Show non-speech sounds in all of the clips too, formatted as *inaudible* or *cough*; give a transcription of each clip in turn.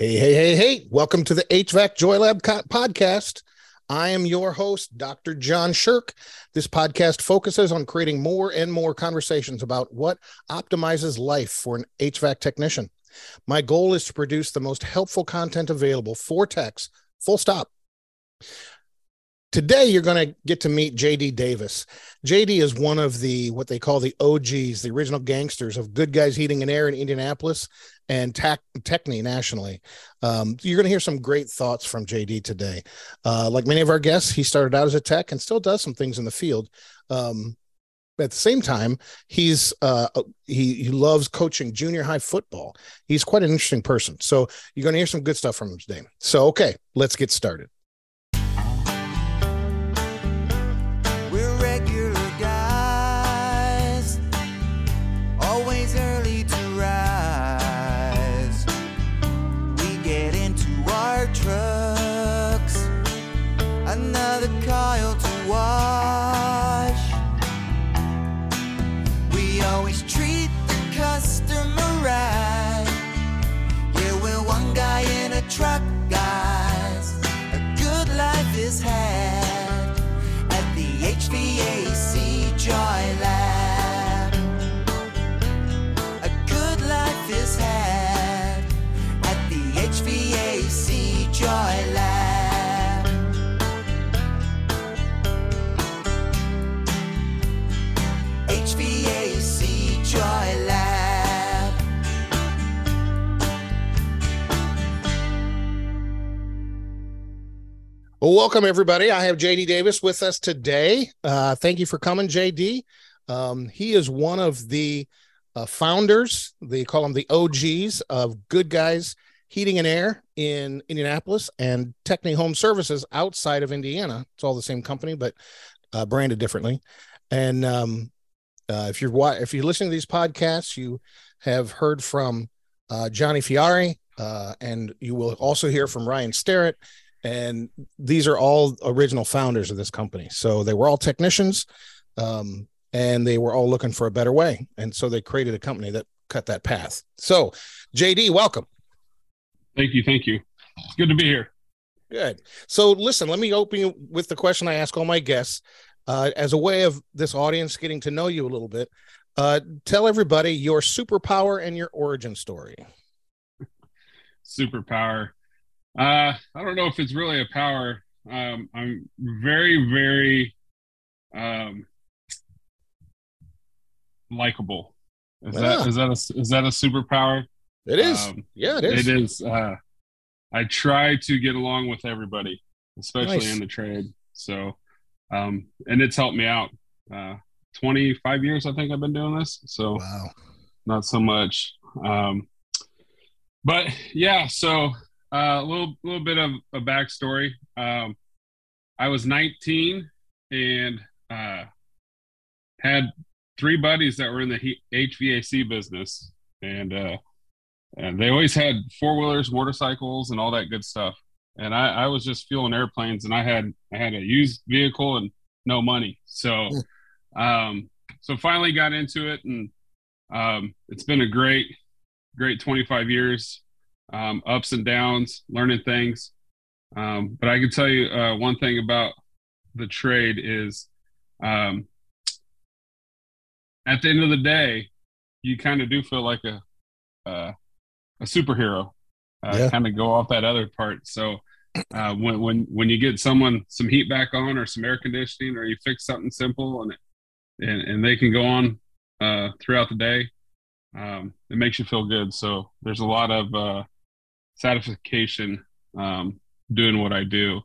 Hey, hey, hey, hey. Welcome to the HVAC Joy Lab co- podcast. I am your host, Dr. John Shirk. This podcast focuses on creating more and more conversations about what optimizes life for an HVAC technician. My goal is to produce the most helpful content available for techs, full stop. Today, you're going to get to meet JD Davis. JD is one of the what they call the OGs, the original gangsters of Good Guys Heating and Air in Indianapolis and Tech, Techni nationally. Um, you're going to hear some great thoughts from JD today. Uh, like many of our guests, he started out as a tech and still does some things in the field. Um, at the same time, he's uh, he he loves coaching junior high football. He's quite an interesting person. So you're going to hear some good stuff from him today. So okay, let's get started. Well, welcome everybody. I have JD Davis with us today. Uh, thank you for coming, JD. Um, he is one of the uh, founders. They call them the OGs of Good Guys Heating and Air in Indianapolis and Techni Home Services outside of Indiana. It's all the same company, but uh, branded differently. And um, uh, if you're if you're listening to these podcasts, you have heard from uh, Johnny Fiore, uh, and you will also hear from Ryan Starrett and these are all original founders of this company so they were all technicians um, and they were all looking for a better way and so they created a company that cut that path so jd welcome Thank you. Thank you. It's good to be here. good so listen let me open you with the question i ask all my guests uh, as a way of this audience getting to know you a little bit uh, tell everybody your superpower and your origin story Superpower. Uh, I don't know if it's really a power. Um, I'm very, very um, likable. Is Ah. that is that a is that a superpower? it is Um, yeah it is It is. Uh, I try to get along with everybody, especially Nice. in the trade. So, um, and it's helped me out. Uh, 25 years, I think I've been doing this. So, wow not so much. Um, but yeah, so uh, a little little bit of a backstory. Um, I was 19 and uh, had three buddies that were in the HVAC business, and uh, and they always had four wheelers, motorcycles, and all that good stuff. And I, I was just fueling airplanes, and I had I had a used vehicle and no money, so um, so finally got into it and um, it's been a great, great 25 years, um, ups and downs, learning things. Um, but I can tell you uh, one thing about the trade is um, at the end of the day, you kind of do feel like a, uh, a superhero. Uh, Yeah. Kind of go off that other part. So uh, when, when, when you get someone some heat back on or some air conditioning or you fix something simple and, and, and they can go on uh, throughout the day. Um, it makes you feel good. So there's a lot of uh, satisfaction um, doing what I do.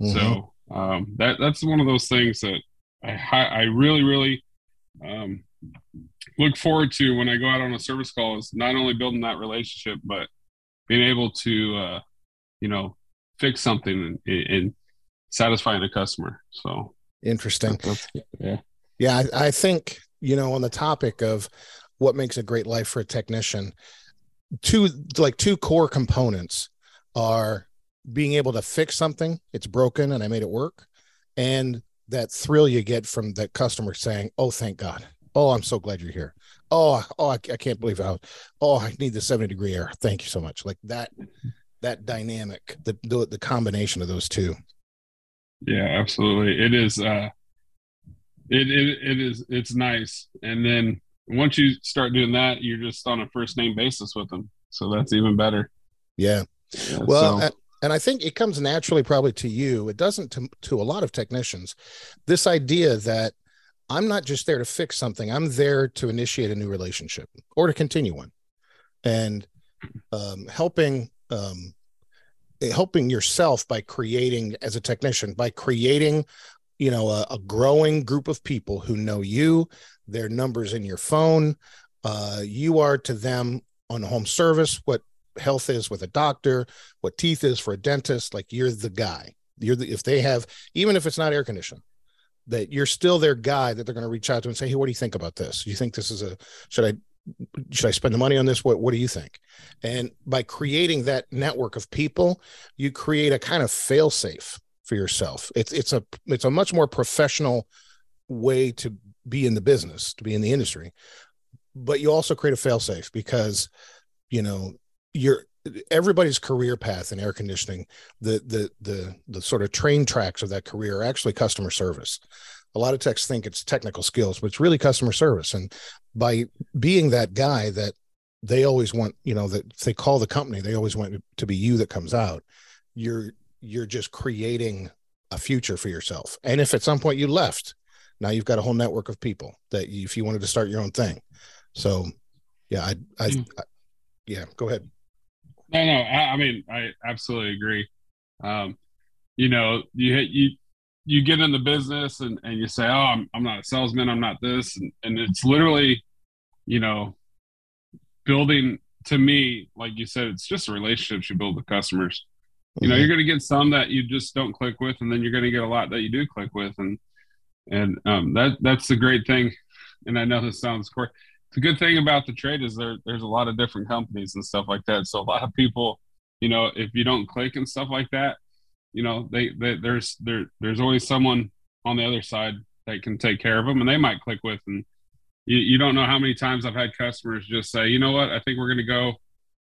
Mhm. So um, that that's one of those things that I I really really um, look forward to when I go out on a service call is not only building that relationship but being able to uh, you know fix something and, and satisfying the customer. So interesting yeah. Yeah, I, I think you know on the topic of what makes a great life for a technician, two like two core components are being able to fix something it's broken and I made it work, and that thrill you get from that customer saying, "Oh, thank God! Oh, I'm so glad you're here. Oh, oh, I, I can't believe how. Oh, I need the 70 degree air. Thank you so much." Like that. that dynamic, the the, the combination of those two. Yeah, absolutely. It is. Uh, it, it it is. It's nice, and then once you start doing that, you're just on a first name basis with them. So that's even better. Yeah. Yeah, Well, so- and I think it comes naturally probably to you. It doesn't to, to a lot of technicians. This idea that I'm not just there to fix something, I'm there to initiate a new relationship or to continue one. And um, helping um, helping yourself by creating as a technician by creating you know a, a growing group of people who know you their numbers in your phone. Uh, you are to them on home service what health is with a doctor what teeth is for a dentist. Like you're the guy. You're the, if they have even if it's not air conditioned that you're still their guy that they're going to reach out to and say hey what do you think about this? Do you think this is a should i should i spend the money on this? What what do you think? And by creating that network of people you create a kind of fail safe for yourself. It's it's a it's a much more professional way to be in the business to be in the industry. But you also create a failsafe because you know you're everybody's career path in air conditioning the the the the sort of train tracks of that career are actually customer service. A lot of techs think it's technical skills but it's really customer service. And by being that guy that they always want you know that they call the company they always want to be you that comes out you're you're just creating a future for yourself. And if at some point you left now you've got a whole network of people that you, if you wanted to start your own thing so yeah i i, Mm. I yeah go ahead No, no. I, I mean, I absolutely agree. Um, you know, you you you get in the business and, and you say, "Oh, I'm I'm not a salesman. I'm not this," and, and it's literally, you know, building. To me, like you said, it's just relationships you build with customers. You know, Mhm. you're going to get some that you just don't click with, and then you're going to get a lot that you do click with, and and um, that that's the great thing. And I know this sounds corny. The good thing about the trade is there there's a lot of different companies and stuff like that. So a lot of people, you know, if you don't click and stuff like that, you know, they, they there's there there's always someone on the other side that can take care of them, and they might click with. And you, you don't know how many times I've had customers just say, you know what, I think we're going to go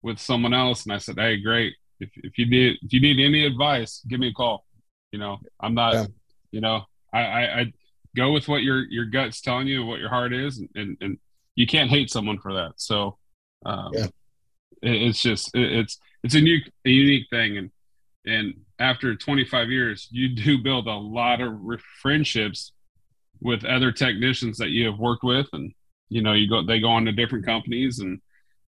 with someone else, and I said, hey, great. If if you need if you need any advice, give me a call. You know, I'm not. Yeah. You know, I, I I go with what your your gut's telling you, what your heart is, and and, and you can't hate someone for that. So, um, Yeah. it, it's just it, it's it's a unique a unique thing, and and after 25 years, you do build a lot of re- friendships with other technicians that you have worked with, and you know you go they go on to different companies, and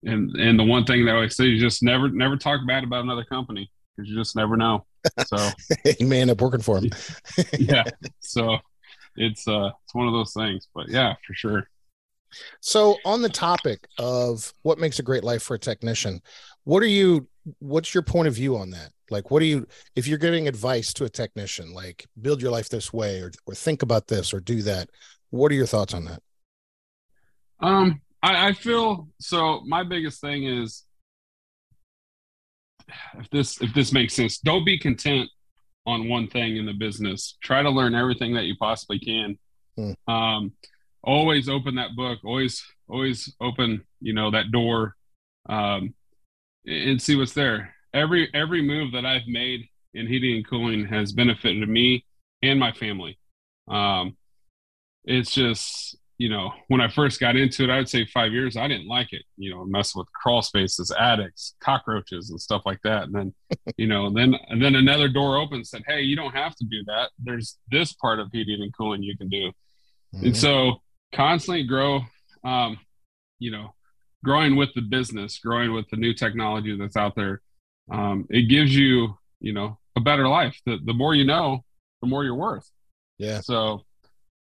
and and the one thing that I always say is just never never talk bad about another company because you just never know. So *laughs* you may end up working for him *laughs* yeah, so it's uh it's one of those things, but yeah, for sure. So, on the topic of what makes a great life for a technician, what are you? What's your point of view on that? Like, what do you, if you're giving advice to a technician, like build your life this way, or or think about this, or do that? What are your thoughts on that? Um, I, I feel so. My biggest thing is if this if this makes sense, don't be content on one thing in the business. Try to learn everything that you possibly can. Hmm. Um, always open that book. Always always open you know that door, um, and see what's there. Every every move that I've made in heating and cooling has benefited me and my family. Um, it's just you know when I first got into it, I'd say five years. I didn't like it. You know, mess with crawl spaces, attics, cockroaches, and stuff like that. And then *laughs* you know, then and then another door opened, and said, "Hey, you don't have to do that. There's this part of heating and cooling you can do." And Mhm. so constantly grow, um, you know, growing with the business, growing with the new technology that's out there. Um, it gives you, you know, a better life. The, the more you know, the more you're worth. Yeah. So,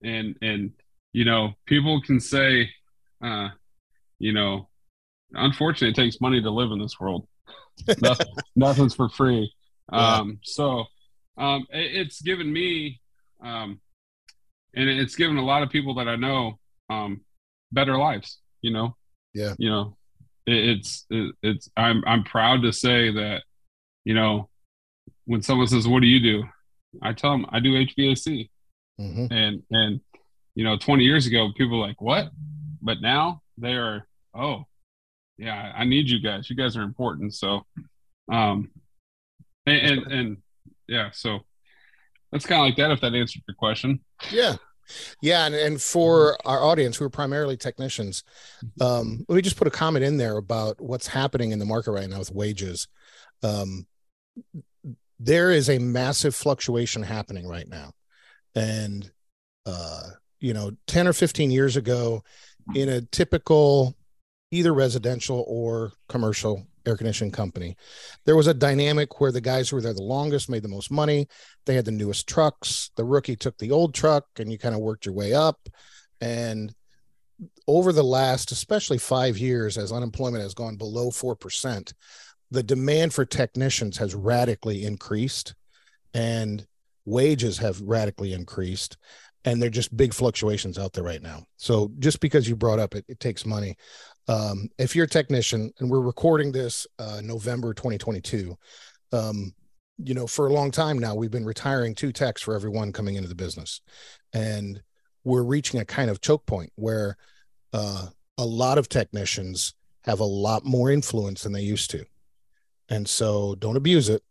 and, and, you know, people can say, uh, you know, unfortunately it takes money to live in this world. *laughs* Nothing, nothing's for free. Yeah. Um, so, um, it, it's given me, um, and it's given a lot of people that I know um, better lives. You know. Yeah. You know, it, it's it, it's I'm I'm proud to say that, you know, when someone says, "What do you do?" I tell them I do HVAC, Mhm. and and you know, 20 years ago, people were like, "What?" But now they are, "Oh, yeah, I need you guys. You guys are important." So, um, and and, and yeah, so that's kind of like that. If that answered your question, Yeah. Yeah. And, and for our audience who are primarily technicians, um, let me just put a comment in there about what's happening in the market right now with wages. Um, there is a massive fluctuation happening right now. And, uh, you know, 10 or 15 years ago, in a typical either residential or commercial air conditioning company, there was a dynamic where the guys who were there the longest made the most money. They had the newest trucks. The rookie took the old truck and you kind of worked your way up. And over the last especially five years as unemployment has gone below 4% the demand for technicians has radically increased. And wages have radically increased and they're just big fluctuations out there right now so just because you brought up it, it takes money um, if you're a technician and we're recording this uh, november 2022 um, you know, for a long time now, we've been retiring two techs for everyone coming into the business. And we're reaching a kind of choke point where uh, a lot of technicians have a lot more influence than they used to. And so don't abuse it,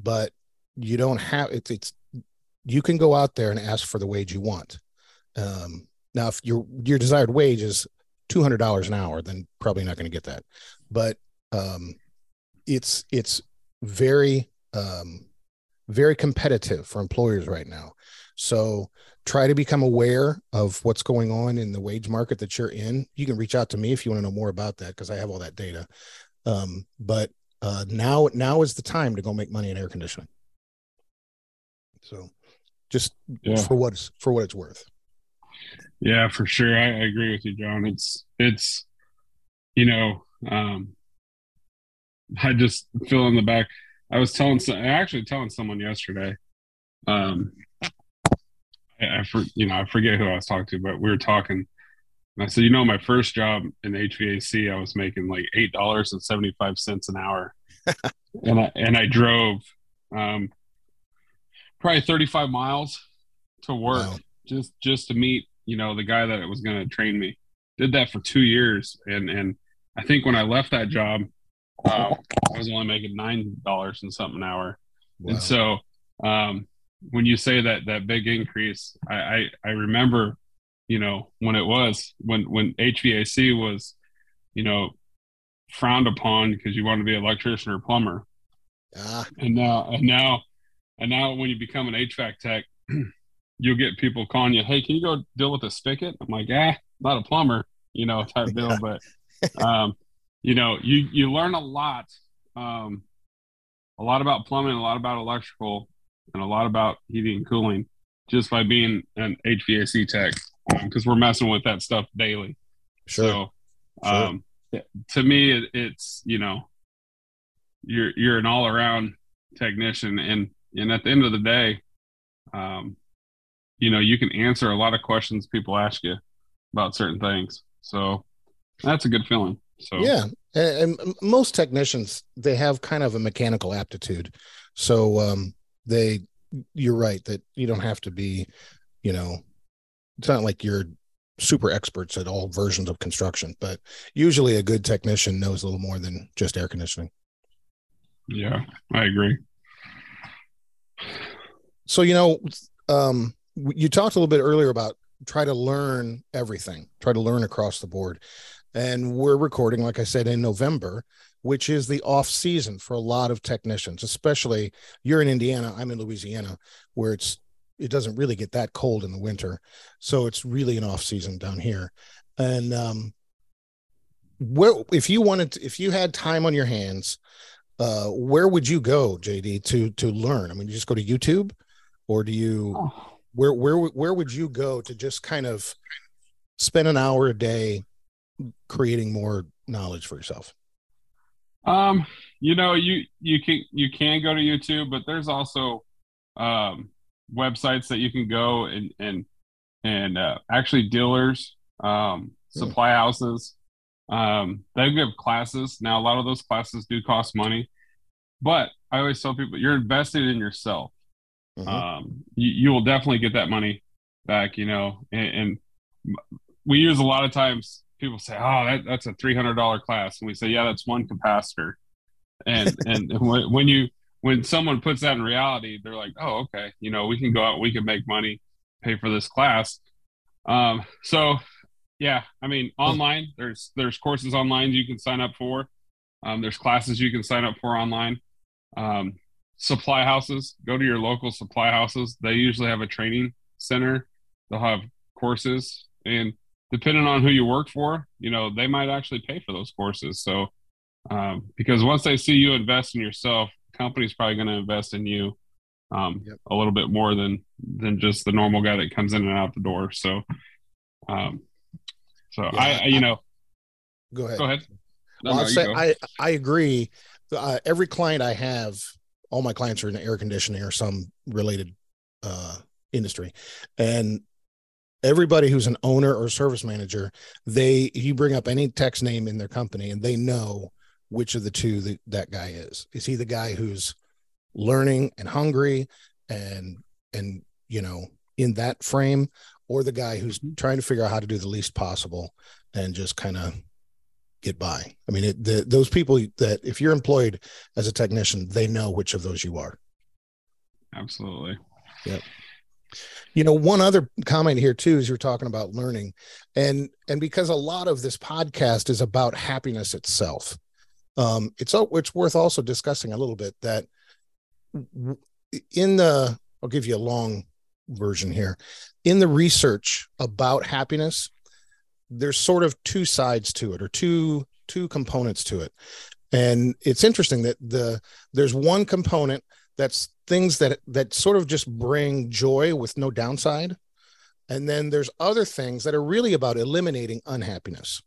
but you don't have it's, it's you can go out there and ask for the wage you want. Um, now, if your your desired wage is two hundred dollars an hour, then probably not going to get that. But um, it's it's very um, very competitive for employers right now. So try to become aware of what's going on in the wage market that you're in. You can reach out to me if you want to know more about that because I have all that data. Um, but uh, now now is the time to go make money in air conditioning. So just Yeah. for what it's for what it's worth. Yeah, for sure. I, I agree with you, John. It's it's you know, um I just fill in the back. I was telling some actually telling someone yesterday. Um I, I for, you know, I forget who I was talking to, but we were talking and I said, you know, my first job in HVAC, I was making like eight dollars and seventy five cents an hour. *laughs* and I and I drove um probably thirty five miles to work Wow. just just to meet you know the guy that was going to train me did that for two years and and i think when i left that job um, i was only making nine dollars and something an hour Wow. and so um, when you say that that big increase I, I i remember you know when it was when when hvac was you know frowned upon because you wanted to be an electrician or plumber ah, and now and now and now when you become an HVAC tech, *clears throat* you'll get people calling you, "Hey, can you go deal with the spigot?" I'm like, "Ah, not a plumber, *laughs* you know, type deal." But um, you know, you you learn a lot, um, a lot about plumbing, a lot about electrical, and a lot about heating and cooling just by being an HVAC tech because we're messing with that stuff daily. sure. So, Sure. um, to me, it, it's you know, you're you're an all around technician, and and at the end of the day, um, you know, you can answer a lot of questions people ask you about certain things. So that's a good feeling. So yeah and, most technicians they have kind of a mechanical aptitude so um they you're right that you don't have to be you know it's not like you're super experts at all versions of construction but usually a good technician knows a little more than just air conditioning yeah, I agree. So you know um you talked a little bit earlier about try to learn everything try to learn across the board. And we're recording like i said in november which is the off season for a lot of technicians especially you're in indiana i'm in louisiana where it's it doesn't really get that cold in the winter. So it's really an off season down here. And um where if you wanted to, if you had time on your hands uh where would you go jd to to learn i mean you just go to youtube or do you Oh. where where where would you go to just kind of spend an hour a day creating more knowledge for yourself Um, you know, you you can you can go to YouTube, but there's also um, websites that you can go and and and uh, actually dealers, um, supply houses. Um, they give classes. Now, a lot of those classes do cost money, but I always tell people you're invested in yourself. Mhm. Um, you, you will definitely get that money back. You know, and, and we use a lot of times people say, "Oh, that, that's a three hundred dollar class," and we say, "Yeah, that's one capacitor." And *laughs* and when, when you when someone puts that in reality, they're like, oh, okay, you know, we can go out, we can make money, pay for this class. Um, so yeah, I mean, online, there's there's courses online you can sign up for. Um, there's classes you can sign up for online. Um, supply houses, go to your local supply houses. They usually have a training center. They'll have courses, and depending on who you work for, you know, they might actually pay for those courses. So, um, because once they see you invest in yourself, company's probably going to invest in you um, yep. a little bit more than than just the normal guy that comes in and out the door. So, um, so yeah, I, I, you know, go ahead. Go ahead. No, well, no, say, I I agree. Uh, every client I have, all my clients are in air conditioning or some related uh, industry, and everybody who's an owner or service manager, they you bring up any text name in their company, and they know which of the two that, that guy is. Is he the guy who's learning and hungry and and you know in that frame or the guy who's mm-hmm. trying to figure out how to do the least possible and just kind of get by. I mean it, the, those people that if you're employed as a technician they know which of those you are. Absolutely. Yep. You know one other comment here too is you're talking about learning and and because a lot of this podcast is about happiness itself um, it's it's worth also discussing a little bit that in the I'll give you a long version here. In the research about happiness there's sort of two sides to it or two two components to it. And it's interesting that the there's one component that's things that that sort of just bring joy with no downside. And then there's other things that are really about eliminating unhappiness.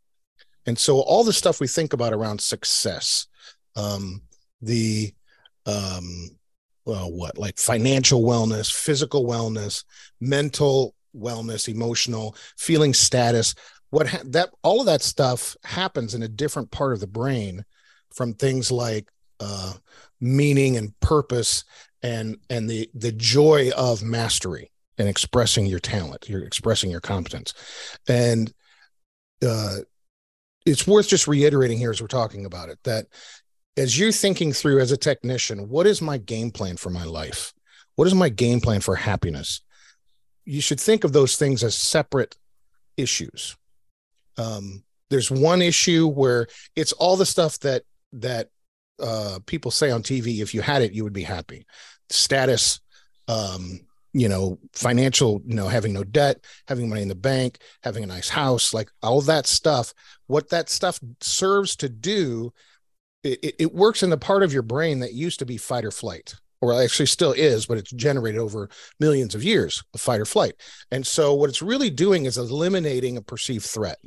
And so all the stuff we think about around success, um, the um, well, what like financial wellness, physical wellness, mental wellness, emotional, feeling status, what ha- that all of that stuff happens in a different part of the brain from things like uh, meaning and purpose and and the the joy of mastery and expressing your talent, you're expressing your competence, and uh, it's worth just reiterating here as we're talking about it that as you're thinking through as a technician, what is my game plan for my life? What is my game plan for happiness? You should think of those things as separate issues. Um, there's one issue where it's all the stuff that that uh, people say on TV. If you had it, you would be happy. Status, um, you know, financial, you know, having no debt, having money in the bank, having a nice house, like all that stuff. What that stuff serves to do, it, it works in the part of your brain that used to be fight or flight, or actually still is, but it's generated over millions of years of fight or flight. And so what it's really doing is eliminating a perceived threat.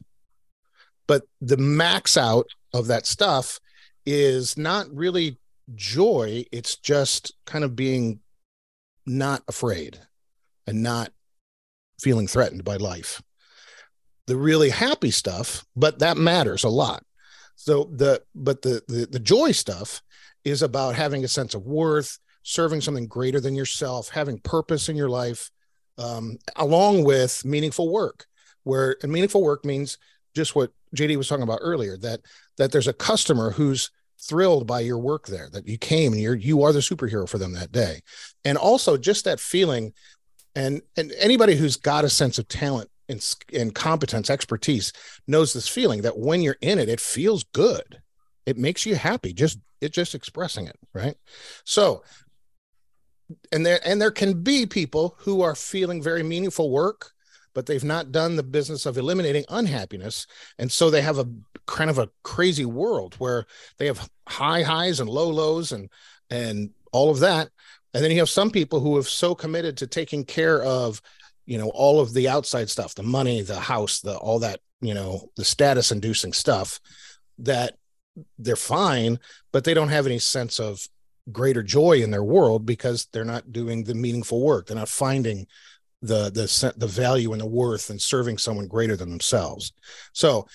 But the max out of that stuff is not really joy, it's just kind of being not afraid and not feeling threatened by life. The really happy stuff, but that matters a lot. So the but the the, the joy stuff is about having a sense of worth, serving something greater than yourself, having purpose in your life, um, along with meaningful work. Where and meaningful work means just what JD was talking about earlier that that there's a customer who's thrilled by your work there that you came and you're you are the superhero for them that day and also just that feeling and and anybody who's got a sense of talent and, competence expertise knows this feeling that when you're in it it feels good it makes you happy just it just expressing it right so and there and there can be people who are feeling very meaningful work but they've not done the business of eliminating unhappiness. And so they have a kind of a crazy world where they have high highs and low lows and and all of that. And then you have some people who have so committed to taking care of, you know, all of the outside stuff, the money, the house, the all that, you know, the status inducing stuff that they're fine, but they don't have any sense of greater joy in their world because they're not doing the meaningful work. They're not finding the the the value and the worth and serving someone greater than themselves. So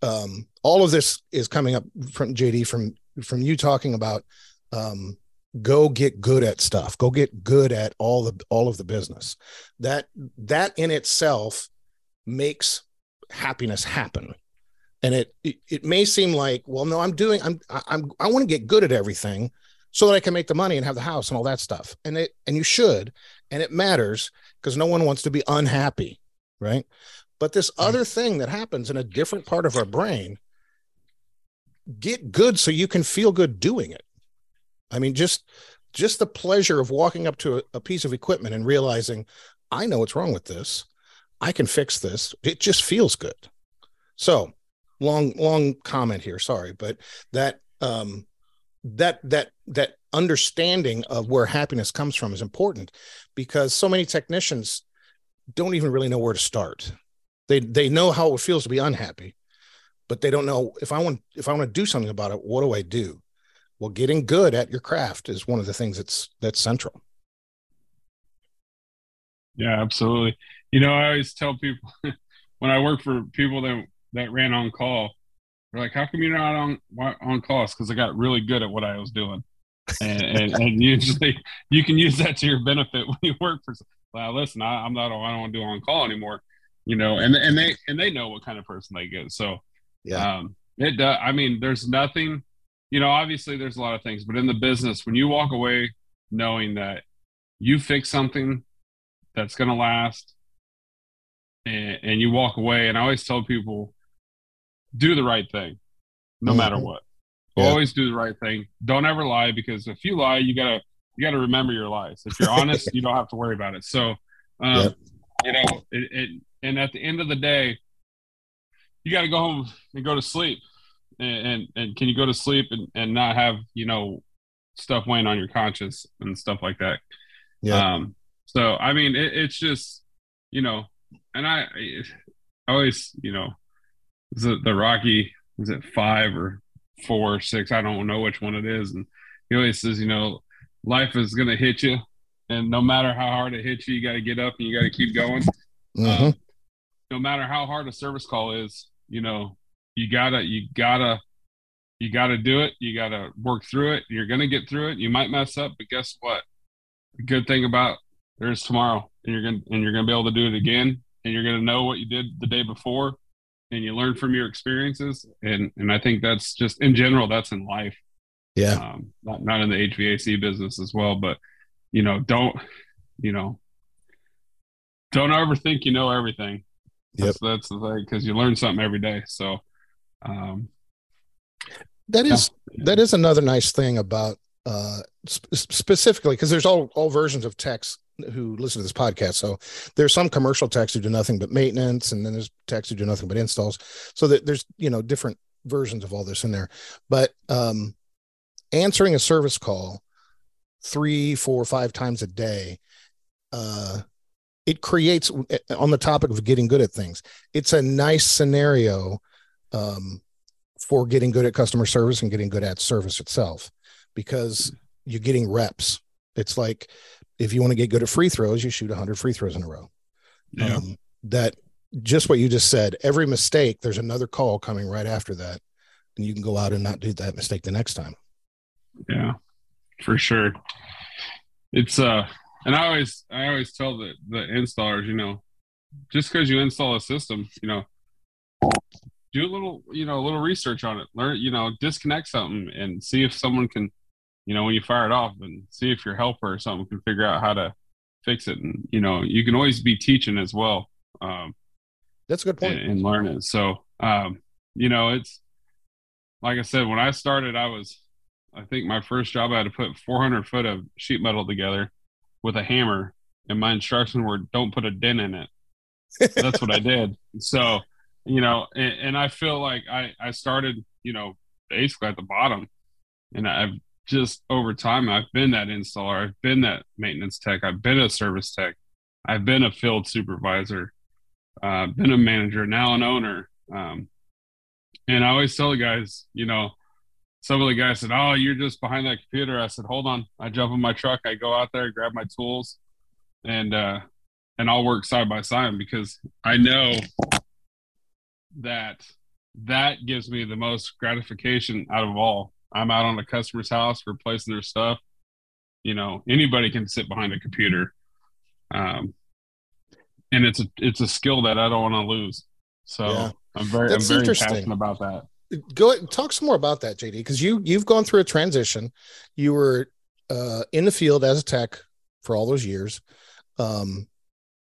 um, all of this is coming up from JD from from you talking about um, go get good at stuff. Go get good at all the all of the business. That that in itself makes happiness happen. And it, it it may seem like, well, no, I'm doing I'm I'm I want to get good at everything, so that I can make the money and have the house and all that stuff. And it and you should, and it matters because no one wants to be unhappy, right? But this hmm. other thing that happens in a different part of our brain, get good so you can feel good doing it. I mean, just just the pleasure of walking up to a, a piece of equipment and realizing, I know what's wrong with this. I can fix this. It just feels good. So long, long comment here. Sorry, but that um that that that understanding of where happiness comes from is important because so many technicians don't even really know where to start. They they know how it feels to be unhappy, but they don't know if I want if I want to do something about it, what do I do? Well, getting good at your craft is one of the things that's that's central. Yeah, absolutely. You know, I always tell people *laughs* when I work for people that that ran on call, they're like, "How come you're not on on call?" Because I got really good at what I was doing, and, and, *laughs* and usually you can use that to your benefit when you work for. Well, listen, I, I'm not. I don't want to do on call anymore. You know, and and they and they know what kind of person they get. So, Yeah. um, it does. I mean, there's nothing. You know, obviously, there's a lot of things, but in the business, when you walk away knowing that you fix something that's going to last, and, and you walk away, and I always tell people, do the right thing, no Mhm. matter what. Yeah. Always do the right thing. Don't ever lie because if you lie, you gotta you gotta remember your lies. If you're *laughs* honest, you don't have to worry about it. So, um, you know, it, it, and at the end of the day, you got to go home and go to sleep. And, and and can you go to sleep and, and not have you know stuff weighing on your conscience and stuff like that? Yeah. Um, so I mean, it, it's just you know, and I, I always you know, it the Rocky? Is it five or four or six? I don't know which one it is. And he always says, you know, life is gonna hit you, and no matter how hard it hits you, you got to get up and you got to keep going. Um, no matter how hard a service call is, you know, you gotta, you gotta, you gotta do it. You gotta work through it. You're gonna get through it. You might mess up, but guess what? The good thing about there's tomorrow, and you're gonna and you're gonna be able to do it again, and you're gonna know what you did the day before, and you learn from your experiences. And and I think that's just in general, that's in life yeah. um, not, not in the HVAC business as well, but you know, don't, you know, don't overthink you know everything. That's, that's the thing because you learn something every day. So, um, That is that is another nice thing about uh sp- specifically because there's all all versions of techs who listen to this podcast. So there's some commercial techs who do nothing but maintenance and then there's techs who do nothing but installs. So that there's you know different versions of all this in there. But um answering a service call three four five times a day uh it creates on the topic of getting good at things it's a nice scenario um for getting good at customer service and getting good at service itself because you're getting reps. It's like if you want to get good at free throws, you shoot 100 free throws in a row. yeah, Um, that just what you just said, every mistake, there's another call coming right after that. And you can go out and not do that mistake the next time. yeah, for sure. It's, uh, and I always, I always tell the, the installers, you know, just because you install a system, you know, do a little, you know, a little research on it. Learn, you know, disconnect something and see if someone can, you know, when you fire it off and see if your helper or something can figure out how to fix it. And, you know, you can always be teaching as well. Um, That's a good and, point. and learn it. So, um, you know, it's like I said, when I started, I was, I think my first job, I had to put 400 foot of sheet metal together with a hammer, and my instructions were don't put a dent in it. *laughs* That's what I did. So, you know, and, and I feel like I, I started, you know, basically at the bottom, and I've just over time, I've been that installer, I've been that maintenance tech, I've been a service tech, I've been a field supervisor, uh, been a manager, now an owner. Um, and I always tell the guys, you know, some of the guys said, "Oh, you're just behind that computer." I said, "Hold on." I jump in my truck, I go out there, grab my tools, and uh, and I'll work side by side because I know that that gives me the most gratification out of all. I'm out on a customer's house replacing their stuff. You know, anybody can sit behind a computer, um, and it's a it's a skill that I don't want to lose. So Yeah. I'm very That's I'm very passionate about that. go talk some more about that, JD, because you you've gone through a transition. You were uh, in the field as a tech for all those years. Um,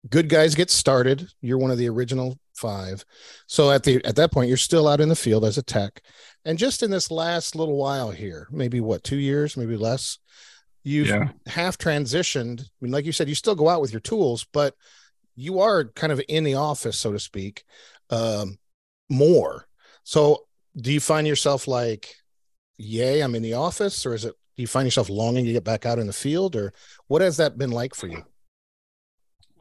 good guys get started. You're one of the original five. So at the at that point, you're still out in the field as a tech, and just in this last little while here, maybe what two years, maybe less, you've Yeah. half transitioned. I mean, like you said, you still go out with your tools, but you are kind of in the office, so to speak, um, more. So do you find yourself like, yay, I'm in the office, or is it do you find yourself longing to get back out in the field, or what has that been like for you?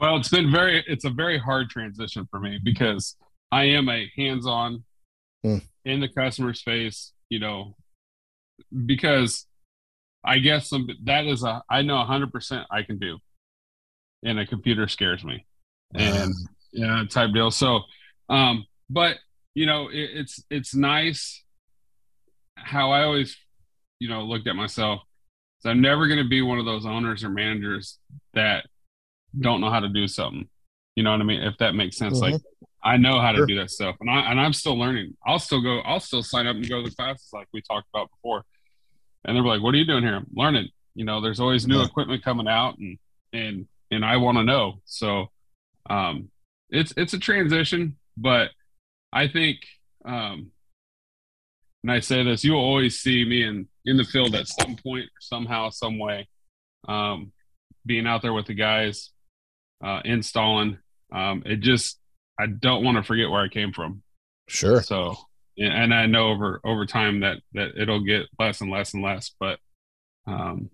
Well, it's been very it's a very hard transition for me because I am a hands-on Hmm. in the customer space, you know, because I guess some that is a I know 100% I can do. And a computer scares me. And yeah, type deal. So um but you know, it, it's it's nice how I always you know looked at myself. So I'm never going to be one of those owners or managers that don't know how to do something. You know what I mean? If that makes sense. Like I know how to Sure. do that stuff, and I and I'm still learning. I'll still go. I'll still sign up and go to the classes like we talked about before. And they're like, "What are you doing here?" I'm learning. You know, there's always new Yeah. equipment coming out, and and and I want to know. So, um, it's it's a transition, but I think, um, and I say this, you'll always see me in in the field at some point, somehow, some way, um, being out there with the guys, uh, installing. Um, it just I don't want to forget where I came from. Sure. So, and- I know over over time that that it'll get less and less and less. But um,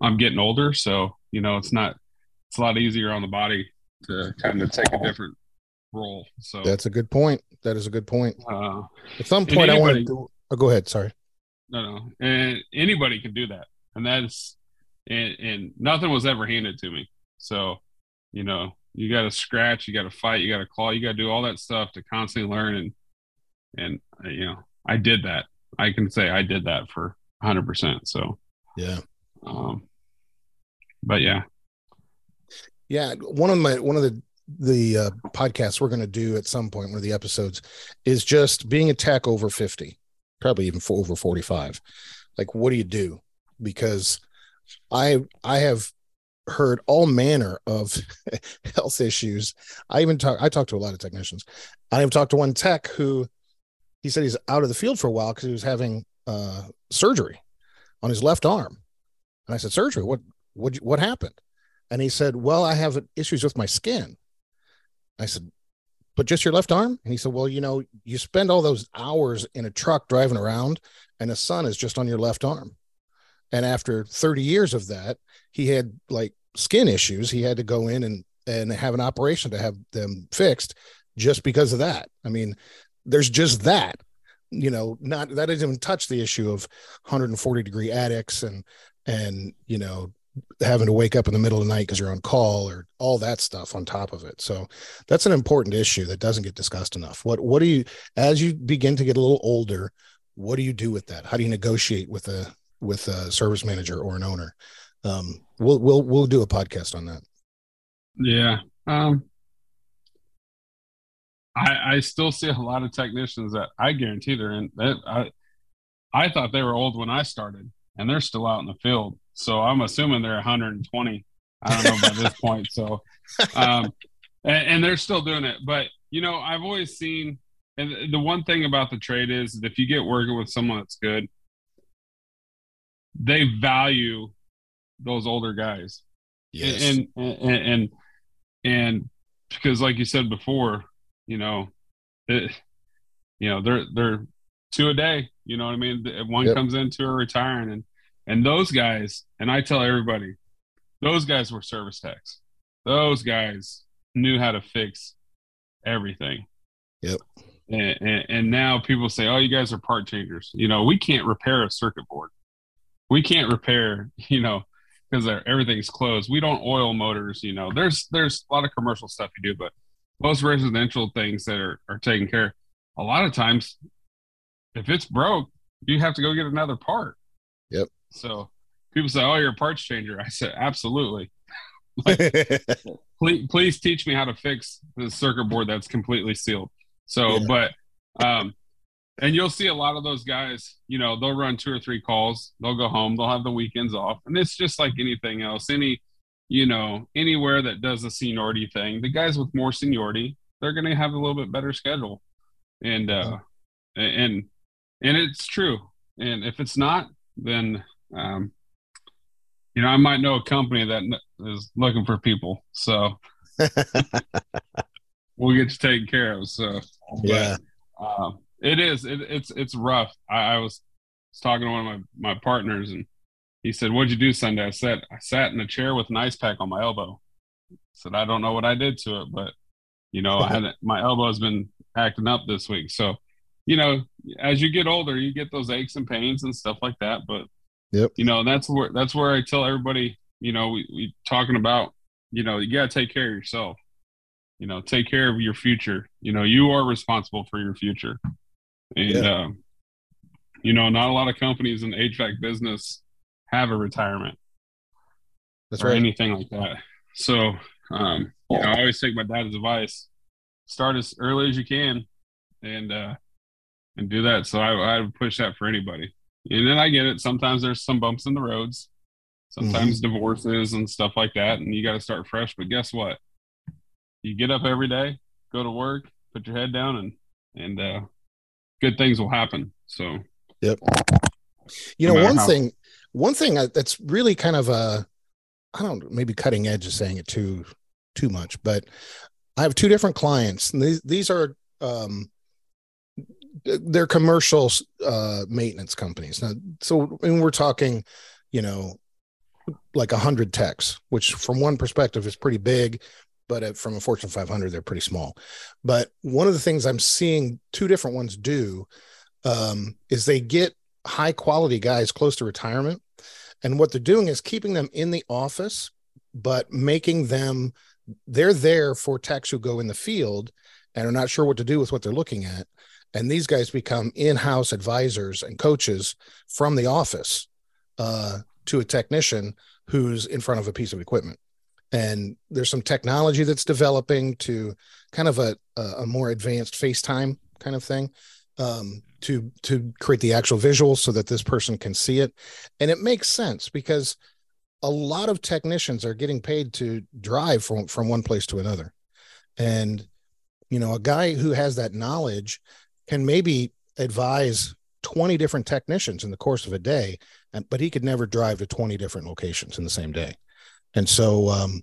I'm getting older, so you know it's not. It's a lot easier on the body to kind of take a different role. So, That's a good point. That is a good point. uh, At some point, I want anybody- to. Oh, go ahead. Sorry. no, no, and anybody can do that, and that's and and nothing was ever handed to me. So, you know, you got to scratch, you got to fight, you got to claw, you got to do all that stuff to constantly learn and and uh, you know, I did that. I can say I did that for 100. percent So, Yeah. um, but yeah, Yeah, one of my one of the the uh, podcasts we're going to do at some point, one of the episodes, is just being a tech over fifty, probably even for over forty five. Like, what do you do? Because I I have heard all manner of *laughs* health issues. I even talk I talked to a lot of technicians. I even talked to one tech who he said he's out of the field for a while because he was having uh, surgery on his left arm. And I said, surgery? What what what happened? And he said, Well, I have issues with my skin. I said, But just your left arm? And he said, Well, you know, you spend all those hours in a truck driving around, and the sun is just on your left arm. And after 30 years of that, he had like skin issues. He had to go in and and have an operation to have them fixed just because of that. I mean, there's just that. You know, not that doesn't even touch the issue of 140 degree attics and and you know having to wake up in the middle of the night because you're on call or all that stuff on top of it. So that's an important issue that doesn't get discussed enough. What what do you as you begin to get a little older, what do you do with that? How do you negotiate with a with a service manager or an owner? Um, we'll we'll we'll do a podcast on that. yeah. Um, I I still see a lot of technicians that I guarantee they're in. That I I thought they were old when I started, and they're still out in the field. So I'm assuming they're 120. I don't know by this *laughs* point. So, um, and, and they're still doing it. But you know, I've always seen, and the one thing about the trade is that if you get working with someone that's good, they value those older guys. And, and and and and because like you said before you know it, you know they're they're two a day you know what i mean? One Yep. comes in two are retiring and and those guys and i tell everybody those guys were service techs. Those guys knew how to fix everything. Yep. and, and, and now people say oh you guys are part changers. You know we can't repair a circuit board we can't repair *laughs* you know because everything's closed. We don't oil motors. You know, there's there's a lot of commercial stuff you do, but most residential things that are are taken care. A lot of times, if it's broke, you have to go get another part. Yep. So people say, "Oh, you're a parts changer." I said, "Absolutely." *laughs* Please, please teach me how to fix the circuit board that's completely sealed. So, Yeah. but um, and you'll see a lot of those guys, you know, they'll run two or three calls, they'll go home, they'll have the weekends off. And it's just like anything else. Any, you know, anywhere that does a seniority thing, the guys with more seniority, they're going to have a little bit better schedule. And, uh, and, and it's true. And if it's not, then, um, you know, I might know a company that is looking for people. So *laughs* we'll get you taken care of. So, Yeah. but, um, it is. It, it's it's rough. I, I was, was talking to one of my, my partners, and he said, "What'd you do Sunday?" I said, "I sat in a chair with an ice pack on my elbow." I said, "I don't know what I did to it, but you know, I had my elbow has been acting up this week." So, you know, as you get older, you get those aches and pains and stuff like that. But Yep. you know, that's where that's where I tell everybody, you know, we we talking about, you know, you got to take care of yourself. You know, take care of your future. You know, you are responsible for your future. And Yeah. um, you know, not a lot of companies in the HVAC business have a retirement That's or right. anything like that. So, um, you know, I always take my dad's advice: start as early as you can, and uh, and do that. So I, I would push that for anybody. And then I get it. Sometimes there's some bumps in the roads, sometimes Mm-hmm. divorces and stuff like that, and you got to start fresh. But guess what? You get up every day, go to work, put your head down, and and uh, good things will happen. So yep. You No know, one how- thing, one thing that's really kind of a, I don't maybe cutting edge is saying it too too much, but I have two different clients, and these these are um, they're commercial uh, maintenance companies. Now, so when we're talking, you know, like a hundred techs, which from one perspective is pretty big, but uh, from a Fortune 500, they're pretty small. But one of the things I'm seeing two different ones do um, is they get high quality guys close to retirement. And what they're doing is keeping them in the office, but making them, they're there for techs who go in the field and are not sure what to do with what they're looking at. And these guys become in house advisors and coaches from the office uh, to a technician who's in front of a piece of equipment. And there's some technology that's developing to kind of a, a more advanced FaceTime kind of thing um, to to create the actual visuals so that this person can see it, and it makes sense because a lot of technicians are getting paid to drive from from one place to another, and you know a guy who has that knowledge can maybe advise 20 different technicians in the course of a day but he could never drive to 20 different locations in the same day and so um,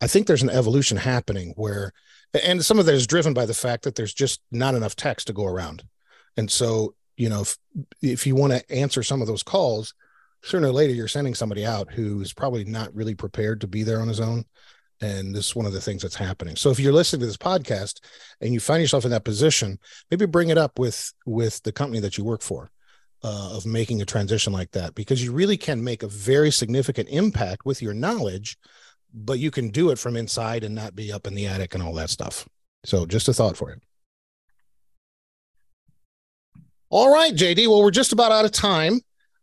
i think there's an evolution happening where and some of that is driven by the fact that there's just not enough text to go around and so, you know, if, if you want to answer some of those calls, sooner or later you're sending somebody out who's probably not really prepared to be there on his own. And this is one of the things that's happening. So if you're listening to this podcast and you find yourself in that position, maybe bring it up with with the company that you work for uh, of making a transition like that, because you really can make a very significant impact with your knowledge, but you can do it from inside and not be up in the attic and all that stuff. So just a thought for you. All right, JD. Well, we're just about out of time.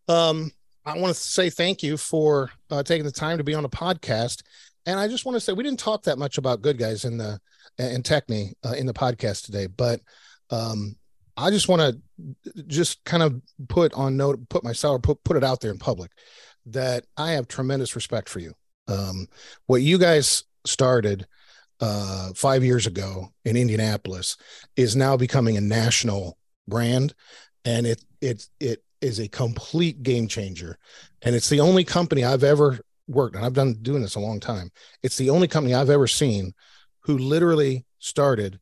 Um, I want to say thank you for uh, taking the time to be on the podcast. And I just want to say we didn't talk that much about good guys in the in Techni uh, in the podcast today, but um, I just want to just kind of put on note, put myself, put put it out there in public that I have tremendous respect for you. Um, what you guys started uh, five years ago in Indianapolis is now becoming a national brand, and it it it is a complete game changer, and it's the only company I've ever worked, and I've done doing this a long time. It's the only company I've ever seen who literally started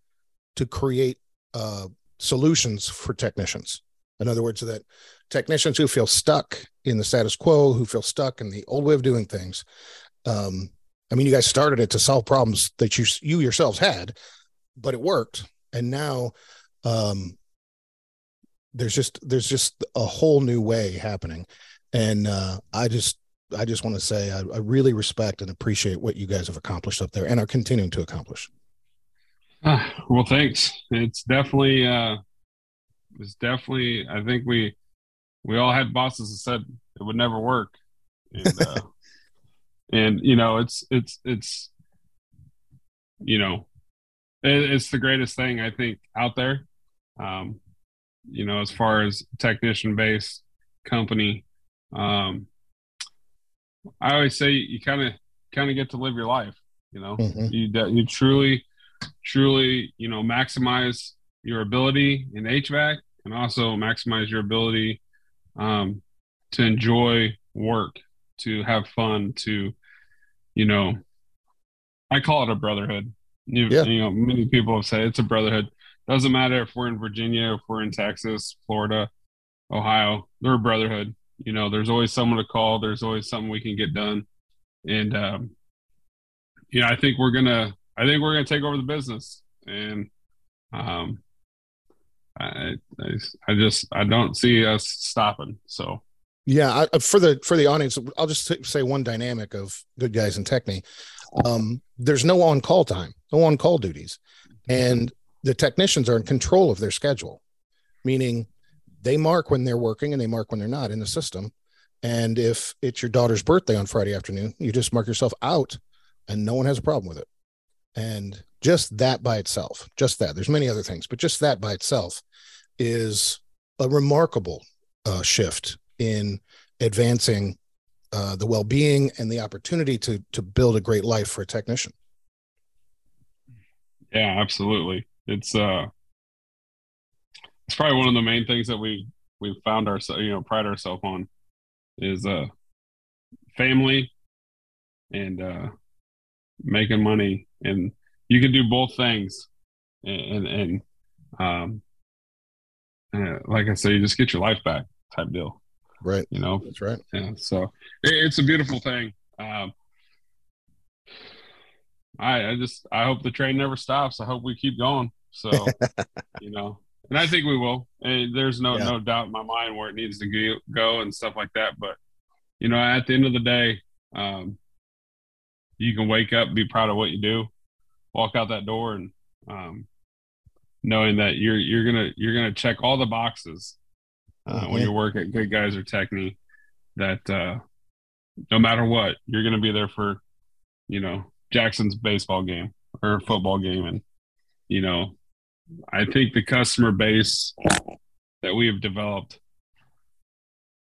to create uh, solutions for technicians. In other words, that technicians who feel stuck in the status quo, who feel stuck in the old way of doing things. Um, I mean, you guys started it to solve problems that you you yourselves had, but it worked, and now um, there's just there's just a whole new way happening, and uh, I just I just want to say I, I really respect and appreciate what you guys have accomplished up there and are continuing to accomplish. Ah, *sighs* well, thanks. It's definitely, uh, it's definitely. I think we we all had bosses that said it would never work, and uh, *laughs* and you know, it's it's it's you know, it, it's the greatest thing I think out there. Um, you know, as far as technician based company, um, I always say you kind of kind of get to live your life. You know, Mhm. you you truly truly you know maximize your ability in HVAC and also maximize your ability um, to enjoy work, to have fun, to you know, I call it a brotherhood. You, Yeah. you know, many people have said it's a brotherhood. Doesn't matter if we're in Virginia, if we're in Texas, Florida, Ohio, they're a brotherhood. You know, there's always someone to call. There's always something we can get done, and um, you know, I think we're gonna, I think we're gonna take over the business, and um, I, I, I just, I don't see us stopping. So Yeah, I, for the for the audience, I'll just say one dynamic of good guys and Techni. Um, there's no on call time, no on call duties, and the technicians are in control of their schedule, meaning they mark when they're working and they mark when they're not in the system. And if it's your daughter's birthday on Friday afternoon, you just mark yourself out, and no one has a problem with it. And just that by itself, just that. There's many other things, but just that by itself is a remarkable uh, shift in advancing uh, the well-being and the opportunity to to build a great life for a technician. yeah, absolutely. It's uh, it's probably one of the main things that we we found ourselves, you know, pride ourselves on is uh, family and uh, making money, and you can do both things, and and, and um, uh, like I say, you just get your life back type deal, Right. you know. That's right. Yeah, so it, it's a beautiful thing. Um, I I just I hope the train never stops. I hope we keep going. So *laughs* you know, and I think we will. And there's no Yeah. no doubt in my mind where it needs to go, go and stuff like that. But you know, at the end of the day, um, you can wake up, be proud of what you do, walk out that door, and um, knowing that you're you're gonna you're gonna check all the boxes uh, when Mhm. you work at Good Guys or Techni. That uh, no matter what, you're gonna be there for you know Jackson's baseball game or football game, and you know I think the customer base that we have developed,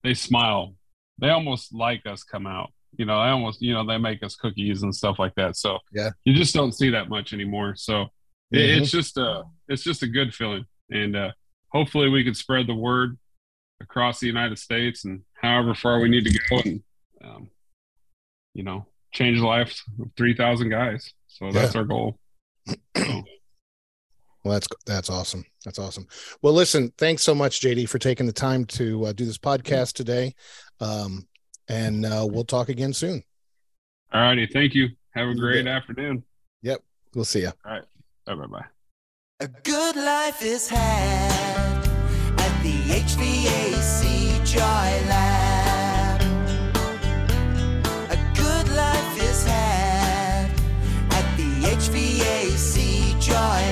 they smile. They almost like us come out. You know, I almost, you know, they make us cookies and stuff like that. So Yeah. you just don't see that much anymore. So it, Mhm. it's just a, it's just a good feeling. And uh, hopefully we can spread the word across the United States and however far we need to go and, um, you know, change the lives of 3,000 guys. So that's our goal. *clears throat* So, Well, that's that's awesome. That's awesome. Well, listen, thanks so much, JD, for taking the time to uh, do this podcast today. Um, and uh, we'll talk again soon. all righty. Thank you. Have a You great bet. afternoon. Yep. We'll see you. All right. Bye bye. A good life is had at the HVAC Joy Lab. A good life is had at the HVAC Joy Lab.